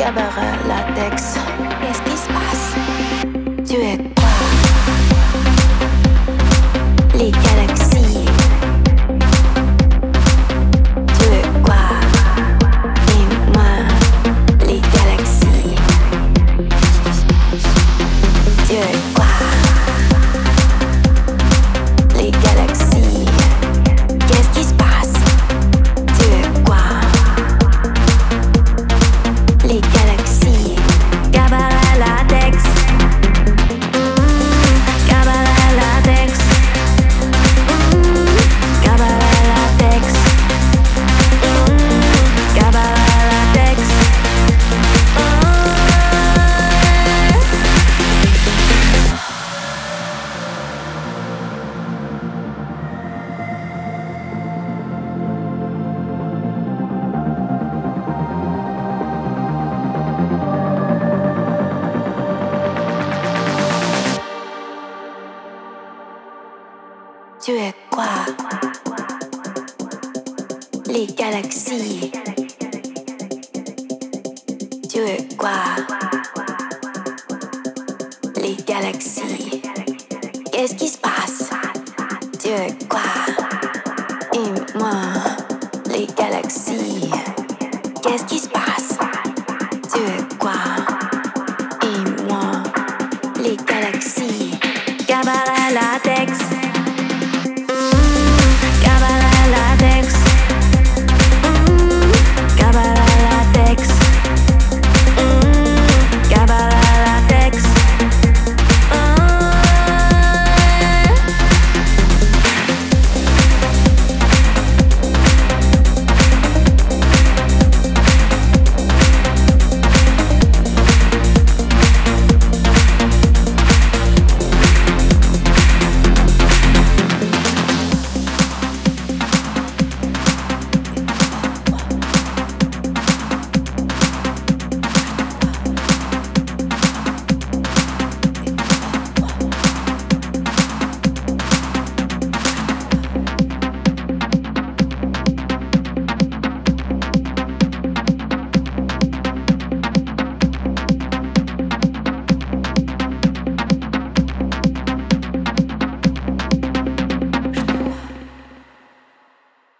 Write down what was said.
Cabaret, latex. Qu'est-ce qui se passe? Tu es quoi? Les Tu es quoi? Les galaxies. Tu es quoi? Les galaxies. Qu'est-ce qui se passe? Tu es quoi? Et moi, les galaxies. Qu'est-ce qui se passe? Tu es